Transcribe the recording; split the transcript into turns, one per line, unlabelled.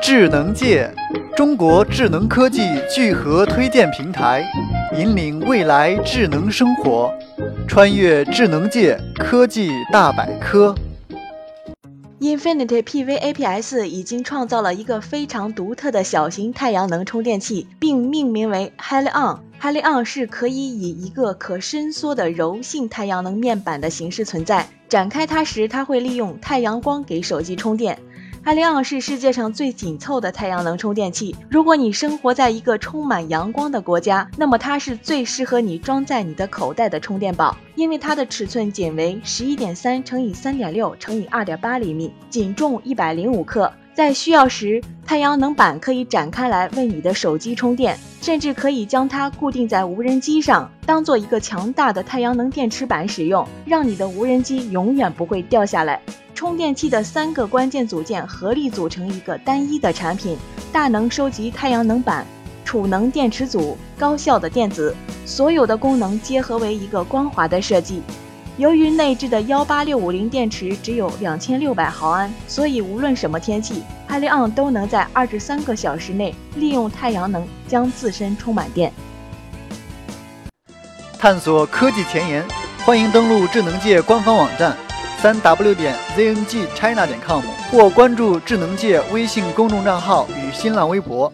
智能界，中国智能科技聚合推荐平台，引领未来智能生活，穿越智能界科技大百科。
Infinity PV APS 已经创造了一个非常独特的小型太阳能充电器，并命名为 Helion。Helion 是可以以一个可伸缩的柔性太阳能面板的形式存在。展开它时，它会利用太阳光给手机充电。海利昂是世界上最紧凑的太阳能充电器。如果你生活在一个充满阳光的国家，那么它是最适合你装在你的口袋的充电宝，因为它的尺寸仅为十一点三乘以三点六乘以二点八厘米，仅重一百零五克。在需要时，太阳能板可以展开来为你的手机充电，甚至可以将它固定在无人机上，当做一个强大的太阳能电池板使用，让你的无人机永远不会掉下来。充电器的三个关键组件合力组成一个单一的产品：大能收集太阳能板、储能电池组、高效的电子，所有的功能结合为一个光滑的设计。由于内置的幺八六五零电池只有两千六百毫安，所以无论什么天气，海利昂都能在二十三个小时内利用太阳能将自身充满电。
探索科技前沿，欢迎登录智能界官方网站。三 w 点 zngchina 点 com 或关注智能界微信公众账号与新浪微博。